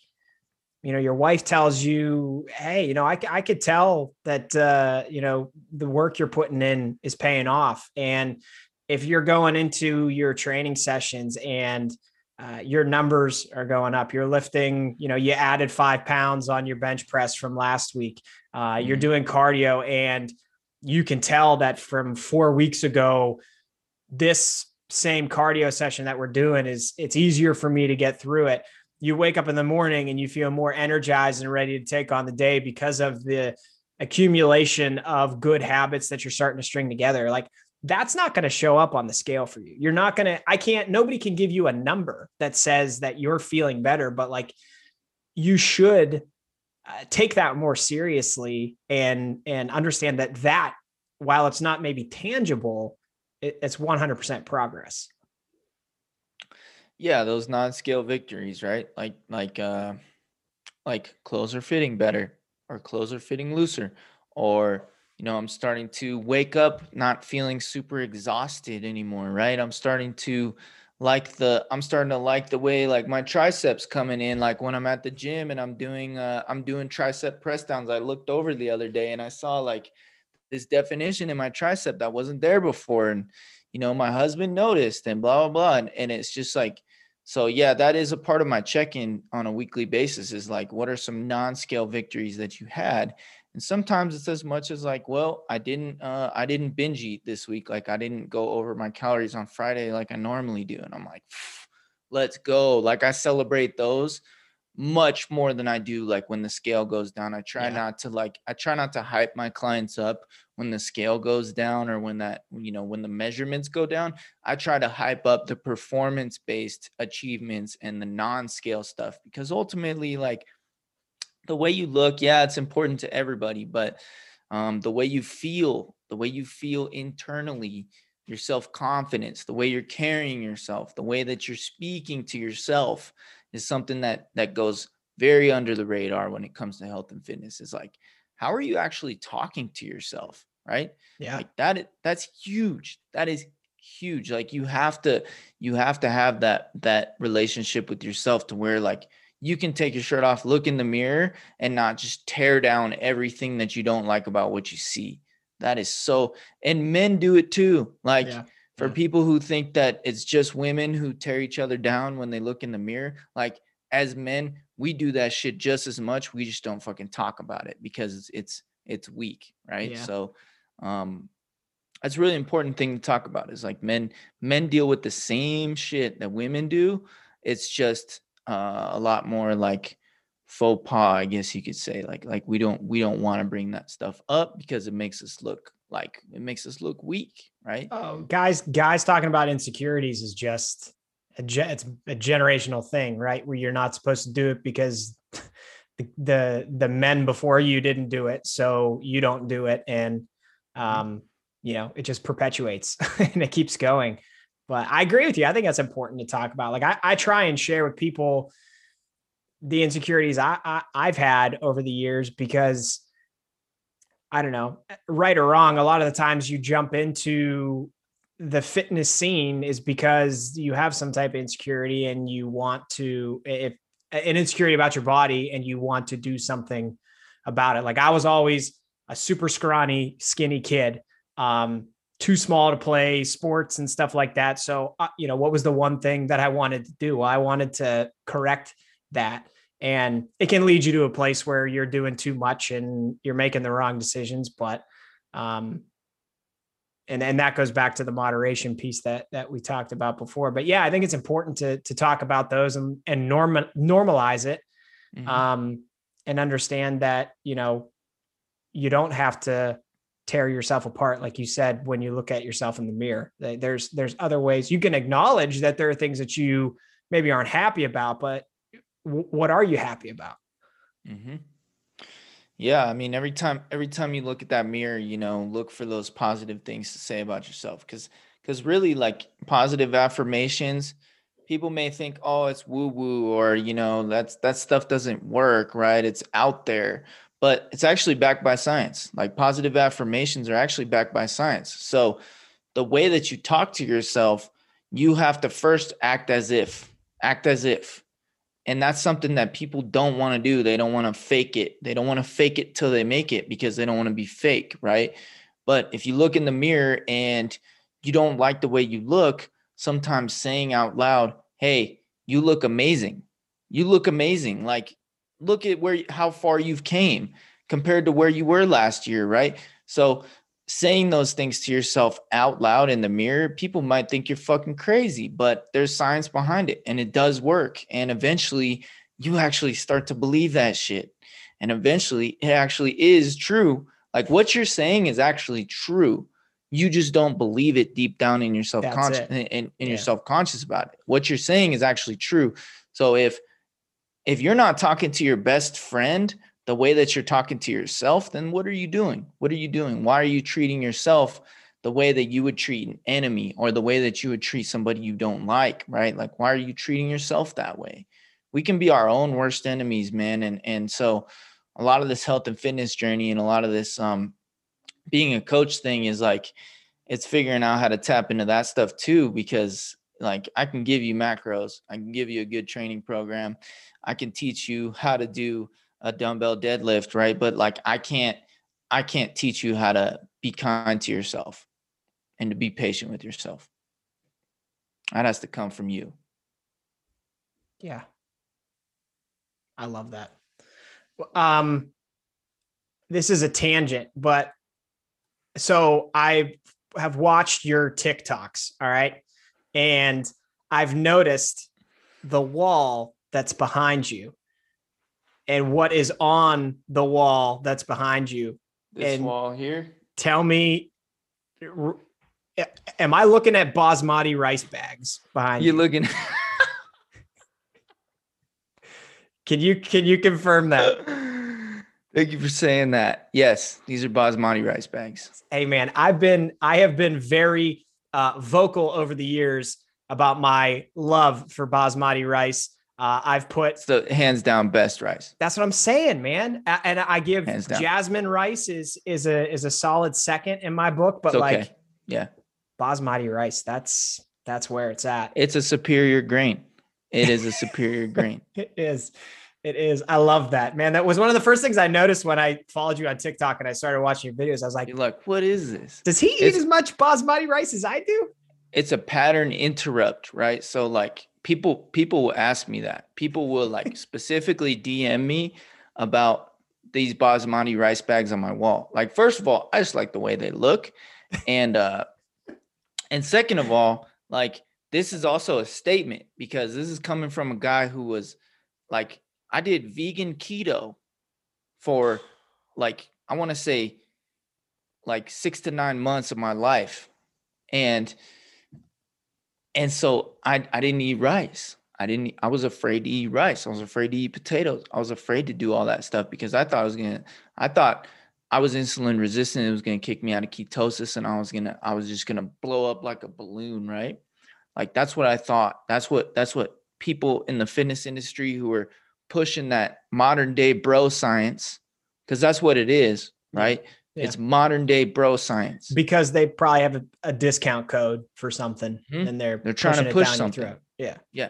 you know, your wife tells you, Hey, you know, I, I could tell that, uh, you know, the work you're putting in is paying off. And if you're going into your training sessions and, uh, your numbers are going up. You're lifting, you know, you added five pounds on your bench press from last week. Uh, you're mm-hmm. doing cardio, and you can tell that from four weeks ago, this same cardio session that we're doing is it's easier for me to get through it you wake up in the morning and you feel more energized and ready to take on the day because of the accumulation of good habits that you're starting to string together like that's not going to show up on the scale for you you're not going to i can't nobody can give you a number that says that you're feeling better but like you should uh, take that more seriously and and understand that that while it's not maybe tangible it, it's 100% progress yeah, those non-scale victories, right? Like like uh like clothes are fitting better or clothes are fitting looser or you know, I'm starting to wake up not feeling super exhausted anymore, right? I'm starting to like the I'm starting to like the way like my triceps coming in like when I'm at the gym and I'm doing uh I'm doing tricep press downs. I looked over the other day and I saw like this definition in my tricep that wasn't there before and you know my husband noticed and blah blah blah and, and it's just like so yeah that is a part of my check-in on a weekly basis is like what are some non-scale victories that you had and sometimes it's as much as like well i didn't uh i didn't binge eat this week like i didn't go over my calories on friday like i normally do and i'm like let's go like i celebrate those much more than I do like when the scale goes down. I try yeah. not to like I try not to hype my clients up when the scale goes down or when that you know when the measurements go down. I try to hype up the performance based achievements and the non-scale stuff because ultimately like the way you look, yeah, it's important to everybody, but um the way you feel, the way you feel internally, your self-confidence, the way you're carrying yourself, the way that you're speaking to yourself is something that that goes very under the radar when it comes to health and fitness is like how are you actually talking to yourself right? Yeah. Like that that's huge that is huge like you have to you have to have that that relationship with yourself to where like you can take your shirt off look in the mirror and not just tear down everything that you don't like about what you see that is so and men do it too like yeah for yeah. people who think that it's just women who tear each other down when they look in the mirror like as men we do that shit just as much we just don't fucking talk about it because it's it's, it's weak right yeah. so um that's really important thing to talk about is like men men deal with the same shit that women do it's just uh, a lot more like faux pas i guess you could say like like we don't we don't want to bring that stuff up because it makes us look like it makes us look weak, right? Oh, guys, guys talking about insecurities is just a it's a generational thing, right? Where you're not supposed to do it because the the, the men before you didn't do it, so you don't do it, and mm-hmm. um, you know, it just perpetuates and it keeps going. But I agree with you. I think that's important to talk about. Like I, I try and share with people the insecurities I, I I've had over the years because I don't know, right or wrong, a lot of the times you jump into the fitness scene is because you have some type of insecurity and you want to if an insecurity about your body and you want to do something about it. Like I was always a super scrawny, skinny kid, um, too small to play sports and stuff like that. So, uh, you know, what was the one thing that I wanted to do? Well, I wanted to correct that and it can lead you to a place where you're doing too much and you're making the wrong decisions but um and and that goes back to the moderation piece that that we talked about before but yeah i think it's important to to talk about those and and norm normalize it mm-hmm. um and understand that you know you don't have to tear yourself apart like you said when you look at yourself in the mirror there's there's other ways you can acknowledge that there are things that you maybe aren't happy about but what are you happy about? Mm-hmm. Yeah, I mean, every time every time you look at that mirror, you know, look for those positive things to say about yourself, because because really, like positive affirmations, people may think, oh, it's woo woo, or you know, that's that stuff doesn't work, right? It's out there, but it's actually backed by science. Like positive affirmations are actually backed by science. So the way that you talk to yourself, you have to first act as if, act as if. And that's something that people don't want to do. They don't want to fake it. They don't want to fake it till they make it because they don't want to be fake right? But if you look in the mirror and you don't like the way you look sometimes saying out loud hey you look amazing. You look amazing. Like look at where how far you've came compared to where you were last year right so saying those things to yourself out loud in the mirror, people might think you're fucking crazy, but there's science behind it and it does work. And eventually you actually start to believe that shit. And eventually it actually is true. Like what you're saying is actually true. You just don't believe it deep down in your self-conscious and in, in, your self-conscious about it. What you're saying is actually true. So if if you're not talking to your best friend the way that you're talking to yourself, then what are you doing? What are you doing? Why are you treating yourself the way that you would treat an enemy or the way that you would treat somebody you don't like, right? Like, why are you treating yourself that way? We can be our own worst enemies, man. And and so a lot of this health and fitness journey and a lot of this um being a coach thing is like it's figuring out how to tap into that stuff too, because like I can give you macros, I can give you a good training program, I can teach you how to do a dumbbell deadlift, right? But like I can't I can't teach you how to be kind to yourself and to be patient with yourself. That has to come from you. Yeah. I love that. Um this is a tangent, but so I have watched your TikToks, all right? And I've noticed the wall that's behind you and what is on the wall that's behind you. This and wall here. Tell me, am I looking at basmati rice bags behind You're you? looking. can you can you confirm that? Thank you for saying that. Yes, these are basmati rice bags. Hey man, I've been I have been very uh, vocal over the years about my love for basmati rice. Uh, I've put it's the hands down best rice. That's what I'm saying, man. And I give jasmine rice is is a is a solid second in my book, but okay. like yeah, basmati rice, that's that's where it's at. It's a superior grain. It is a superior grain. It is. It is. I love that, man. That was one of the first things I noticed when I followed you on TikTok and I started watching your videos. I was like, "Look, what is this? Does he eat as much basmati rice as I do?" It's a pattern interrupt, right? So like people people will ask me that. People will like specifically DM me about these basmati rice bags on my wall. Like first of all, I just like the way they look and uh and second of all, like this is also a statement because this is coming from a guy who was like I did vegan keto for like I want to say like 6 to 9 months of my life. And and so I, I didn't eat rice. I didn't, I was afraid to eat rice. I was afraid to eat potatoes. I was afraid to do all that stuff because I thought I was going to, I thought I was insulin resistant. It was going to kick me out of ketosis and I was going to, I was just going to blow up like a balloon. Right. Like that's what I thought. That's what, that's what people in the fitness industry who are pushing that modern day bro science, because that's what it is. Right. Yeah. It's modern day bro science because they probably have a, a discount code for something mm-hmm. and they're they're trying to push something. Yeah. Yeah.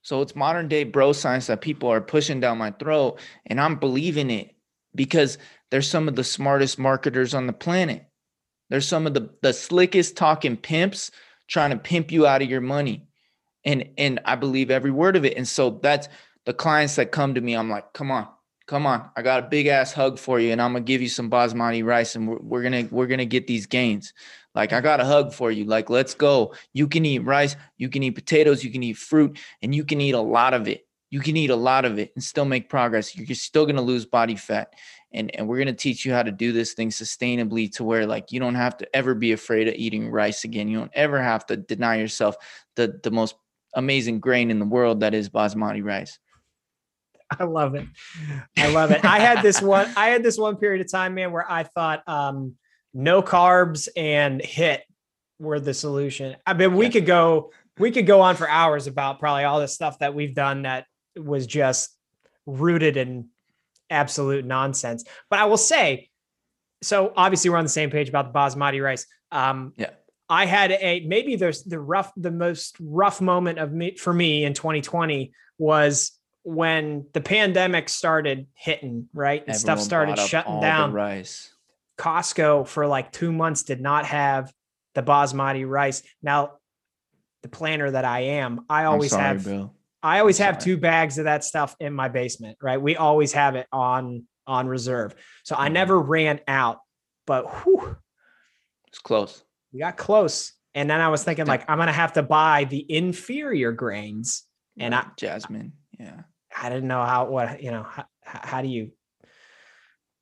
So it's modern day bro science that people are pushing down my throat and I'm believing it because they're some of the smartest marketers on the planet. They're some of the the slickest talking pimps trying to pimp you out of your money. And and I believe every word of it. And so that's the clients that come to me I'm like, "Come on come on i got a big ass hug for you and i'm gonna give you some basmati rice and we're, we're gonna we're gonna get these gains. Like i got a hug for you. Like let's go. You can eat rice you can eat potatoes you can eat fruit and you can eat a lot of it. You can eat a lot of it and still make progress. You're still gonna lose body fat and and we're gonna teach you how to do this thing sustainably to where like you don't have to ever be afraid of eating rice again. You don't ever have to deny yourself the the most amazing grain in the world that is basmati rice I love it. I love it. I had this one, I had this one period of time, man, where I thought um, no carbs and HIIT were the solution. I mean, we yeah. could go, we could go on for hours about probably all the stuff that we've done that was just rooted in absolute nonsense. But I will say, so obviously we're on the same page about the basmati rice. Um, yeah. I had a maybe there's the rough, the most rough moment of me for me in 2020 was when the pandemic started hitting, right? And stuff started shutting down. rice. Costco for like two months did not have the basmati rice. Now, the planner that I am, I always sorry, have bro. I always I'm have sorry. two bags of that stuff in my basement, right? We always have it on on reserve. So I Mhm. never ran out, but whew, It's close. we got close. And then I was thinking, like, I'm gonna have to buy the inferior grains. And I- Jasmine. Yeah. I didn't know how what you know how, how do you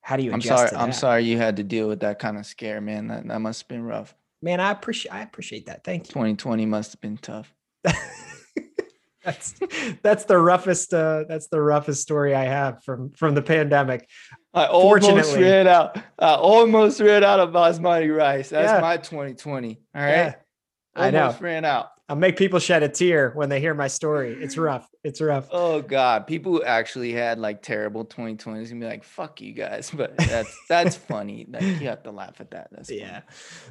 how do you I'm sorry. I'm sorry you had to deal with that kind of scare, man. That that must have been rough. man. I appreciate I appreciate that. Thank you. 2020 must have been tough. that's that's the roughest uh that's the roughest story I have from from the pandemic. I almost ran out. I almost ran out of basmati rice. That's Yeah. my 2020. All right. Yeah, I know. Almost ran out. I'll make people shed a tear when they hear my story. It's rough. It's rough. Oh God, people who actually had like terrible 2020s gonna be like, "Fuck you guys," but that's that's funny. Like you have to laugh at that. That's funny. Yeah.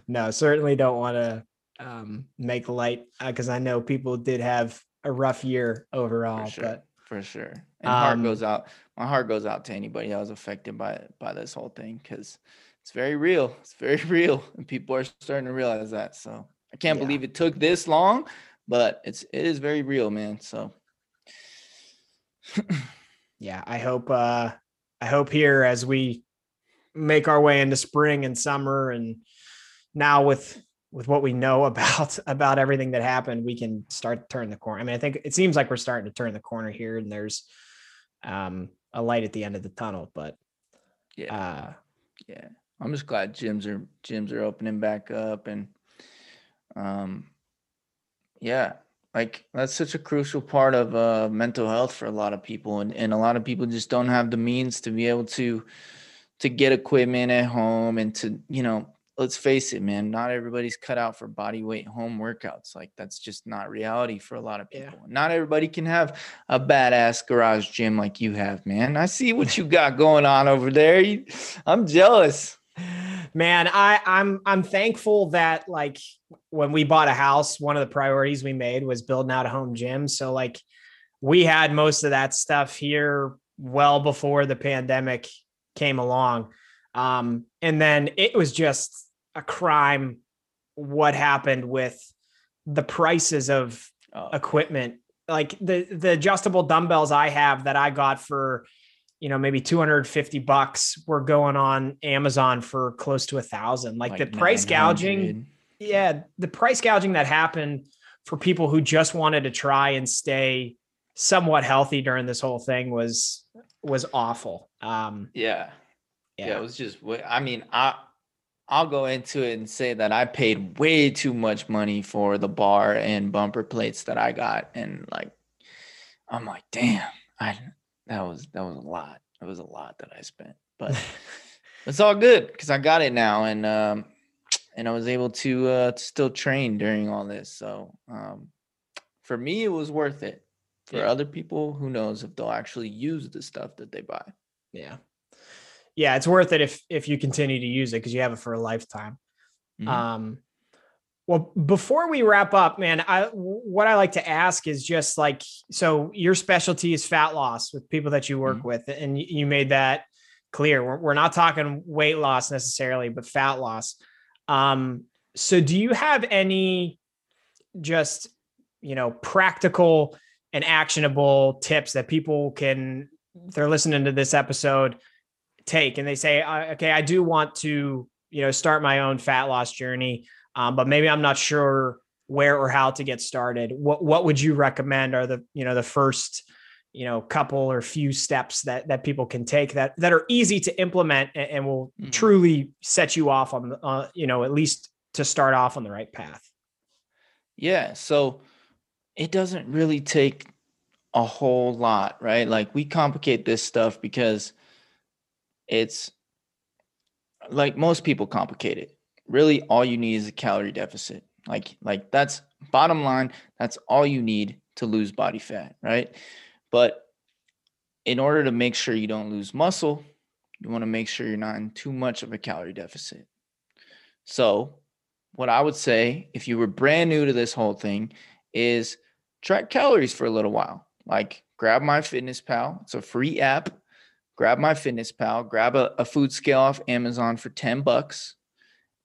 No, certainly don't want to um, make light because I know people did have a rough year overall. for sure, But for sure. And heart Um, goes out. My heart goes out to anybody that was affected by by this whole thing because it's very real. It's very real, and people are starting to realize that. So I can't Yeah. believe it took this long, but it's it is very real, man. So yeah, I hope uh, I hope here as we make our way into spring and summer and now with with what we know about about everything that happened, we can start to turn the corner. I mean, I think it seems like we're starting to turn the corner here, and there's um, a light at the end of the tunnel. But yeah, uh, yeah. I'm just glad gyms are gyms are opening back up and um yeah, like that's such a crucial part of uh mental health for a lot of people and, and a lot of people just don't have the means to be able to to get equipment at home and to, you know, let's face it, man, not everybody's cut out for body weight home workouts. Like that's just not reality for a lot of Yeah. people. Not everybody can have a badass garage gym like you have, man. I see what you got going on over there. You, I'm jealous. Man i i'm i'm thankful that like when we bought a house one of the priorities we made was building out a home gym. So like we had most of that stuff here well before the pandemic came along. Um and then it was just a crime what happened with the prices of Oh, equipment. Like the the adjustable dumbbells i have that i got for you know maybe 250 bucks were going on amazon for close to a thousand like, the price gouging yeah the price gouging that happened for people who just wanted to try and stay somewhat healthy during this whole thing was was awful um Yeah. yeah. yeah, It was just, I mean, I, I'll go into it and say that I paid way too much money for the bar and bumper plates that I got. And like, I'm like, damn, I, that was, that was a lot. It was a lot that I spent, but it's all good because I got it now. And, um, and I was able to, uh, to still train during all this. So, um, for me, it was worth it. For Yeah. other people, who knows if they'll actually use the stuff that they buy. yeah yeah it's worth it if if you continue to use it because you have it for a lifetime Mhm. Um, well, before we wrap up, man, I what I like to ask is just like so your specialty is fat loss with people that you work Mhm. with, and you made that clear. We're, we're not talking weight loss necessarily, but fat loss. Um, so do you have any just you know practical and actionable tips that people can they're listening to this episode take and they say okay i do want to you know start my own fat loss journey um, but maybe i'm not sure where or how to get started what what would you recommend are the you know the first you know couple or few steps that that people can take that that are easy to implement and, and will Mhm. truly set you off on the uh, you know at least to start off on the right path Yeah, so it doesn't really take a whole lot, right? Like we complicate this stuff because it's like most people complicate it. Really all you need is a calorie deficit. Like like that's bottom line, that's all you need to lose body fat, right? But in order to make sure you don't lose muscle, you want to make sure you're not in too much of a calorie deficit. So, what I would say if you were brand new to this whole thing is track calories for a little while. Like grab MyFitnessPal. It's a free app. Grab MyFitnessPal, grab a, a food scale off Amazon for 10 bucks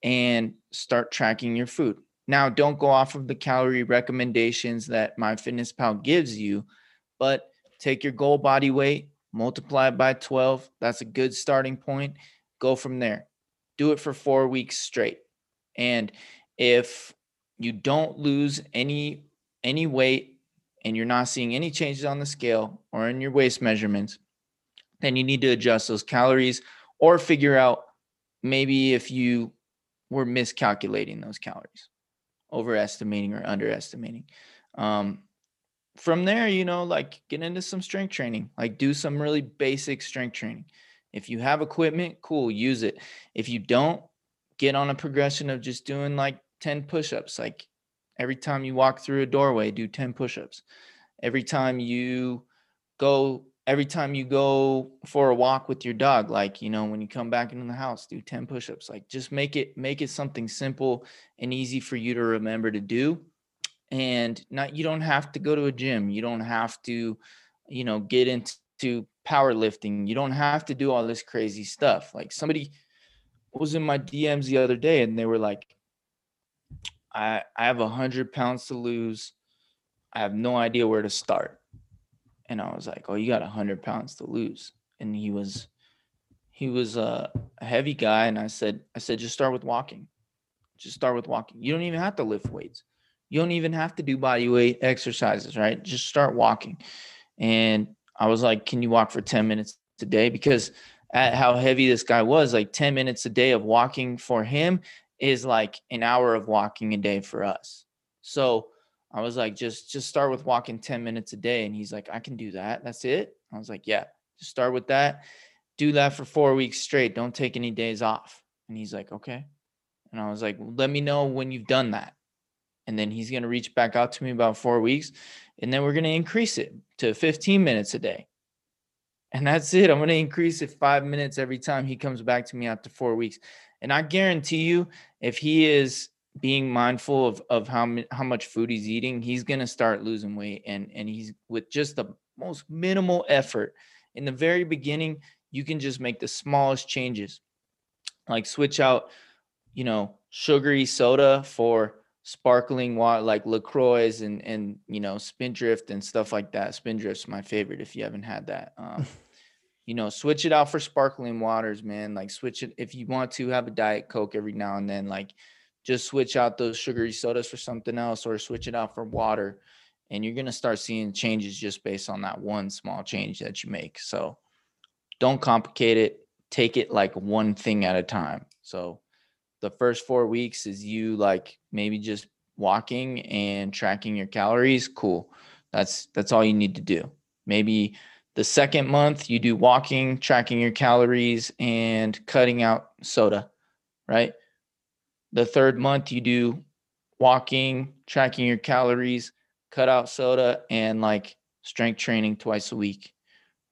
and start tracking your food. Now, don't go off of the calorie recommendations that MyFitnessPal gives you, but take your goal body weight, multiply it by 12. That's a good starting point. Go from there. Do it for four weeks straight. And if you don't lose any any weight and you're not seeing any changes on the scale or in your waist measurements, then you need to adjust those calories or figure out maybe if you were miscalculating those calories, overestimating or underestimating. Um, from there, you know, like get into some strength training, like do some really basic strength training. If you have equipment, cool, use it. If you don't, get on a progression of just doing like 10 push ups. Like every time you walk through a doorway, do 10 push ups. Every time you go, every time you go for a walk with your dog, like, you know, when you come back into the house, do 10 push ups. Like just make it, make it something simple and easy for you to remember to do. And not, you don't have to go to a gym. You don't have to, you know, get into powerlifting. You don't have to do all this crazy stuff. Like somebody, was in my DMs the other day and they were like, I I have a hundred pounds to lose. I have no idea where to start. And I was like, Oh, you got a hundred pounds to lose. And he was he was a, a heavy guy. And I said, I said, just start with walking. Just start with walking. You don't even have to lift weights. You don't even have to do body weight exercises, right? Just start walking. And I was like, Can you walk for 10 minutes a day? Because at how heavy this guy was, like 10 minutes a day of walking for him is like an hour of walking a day for us. So I was like, just just start with walking 10 minutes a day. And he's like, I can do that. That's it. I was like, yeah, just start with that. Do that for four weeks straight. Don't take any days off. And he's like, okay. And I was like, well, let me know when you've done that. And then he's going to reach back out to me about four weeks. And then we're going to increase it to 15 minutes a day and that's it. I'm going to increase it five minutes every time he comes back to me after four weeks. And I guarantee you, if he is being mindful of, of how, how much food he's eating, he's going to start losing weight. And, and he's with just the most minimal effort in the very beginning, you can just make the smallest changes, like switch out, you know, sugary soda for sparkling water like LaCroix and and you know Spindrift and stuff like that. Spindrift's my favorite if you haven't had that. Um, you know, switch it out for sparkling waters, man. Like switch it if you want to have a diet coke every now and then. Like just switch out those sugary sodas for something else or switch it out for water. And you're gonna start seeing changes just based on that one small change that you make. So don't complicate it. Take it like one thing at a time. So the first four weeks is you like maybe just walking and tracking your calories cool that's that's all you need to do maybe the second month you do walking tracking your calories and cutting out soda right the third month you do walking tracking your calories cut out soda and like strength training twice a week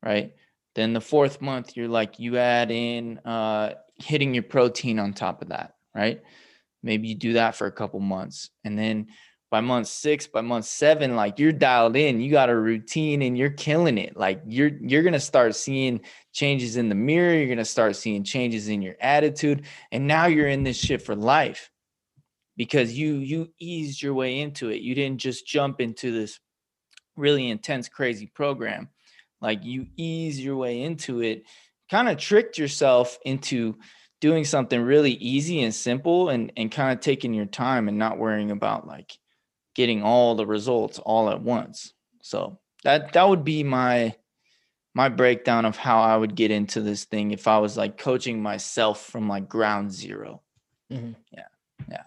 right then the fourth month you're like you add in uh hitting your protein on top of that right? Maybe you do that for a couple months. And then by month six, by month seven, like you're dialed in, you got a routine and you're killing it. Like you're you're gonna start seeing changes in the mirror, you're gonna start seeing changes in your attitude, and now you're in this shit for life because you you eased your way into it. You didn't just jump into this really intense, crazy program. Like you ease your way into it, kind of tricked yourself into doing something really easy and simple and and kind of taking your time and not worrying about like getting all the results all at once. So that that would be my my breakdown of how I would get into this thing if I was like coaching myself from like ground 0 mm-hmm. Yeah. Yeah.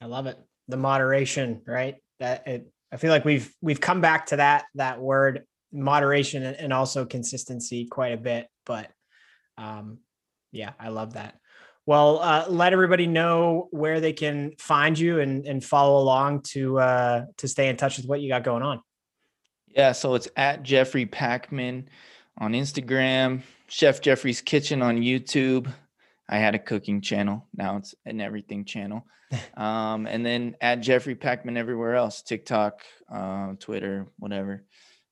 I love it. The moderation, right? That it, I feel like we've we've come back to that that word moderation and also consistency quite a bit, but um yeah, I love that. Well, uh, let everybody know where they can find you and, and follow along to uh, to stay in touch with what you got going on. Yeah, so it's at Jeffrey Packman on Instagram, Chef Jeffrey's Kitchen on YouTube. I had a cooking channel. Now it's an everything channel. Um, and then at Jeffrey Packman everywhere else, TikTok, uh, Twitter, whatever.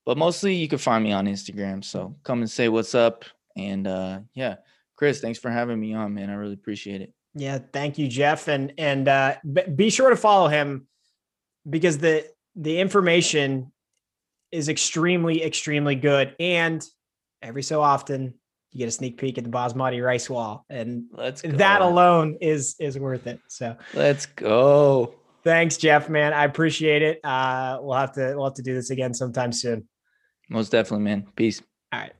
but mostly you can find me on Instagram. So come and say what's up. And uh, yeah, Chris, thanks for having me on, man. I really appreciate it. Yeah, thank you, Jeff, and and uh, be sure to follow him because the the information is extremely extremely good, and every so often you get a sneak peek at the Basmati rice wall, and that alone is is worth it. So let's go. Thanks, Jeff, man. I appreciate it. Uh, we'll have to we'll have to do this again sometime soon. Most definitely, man. Peace. All right.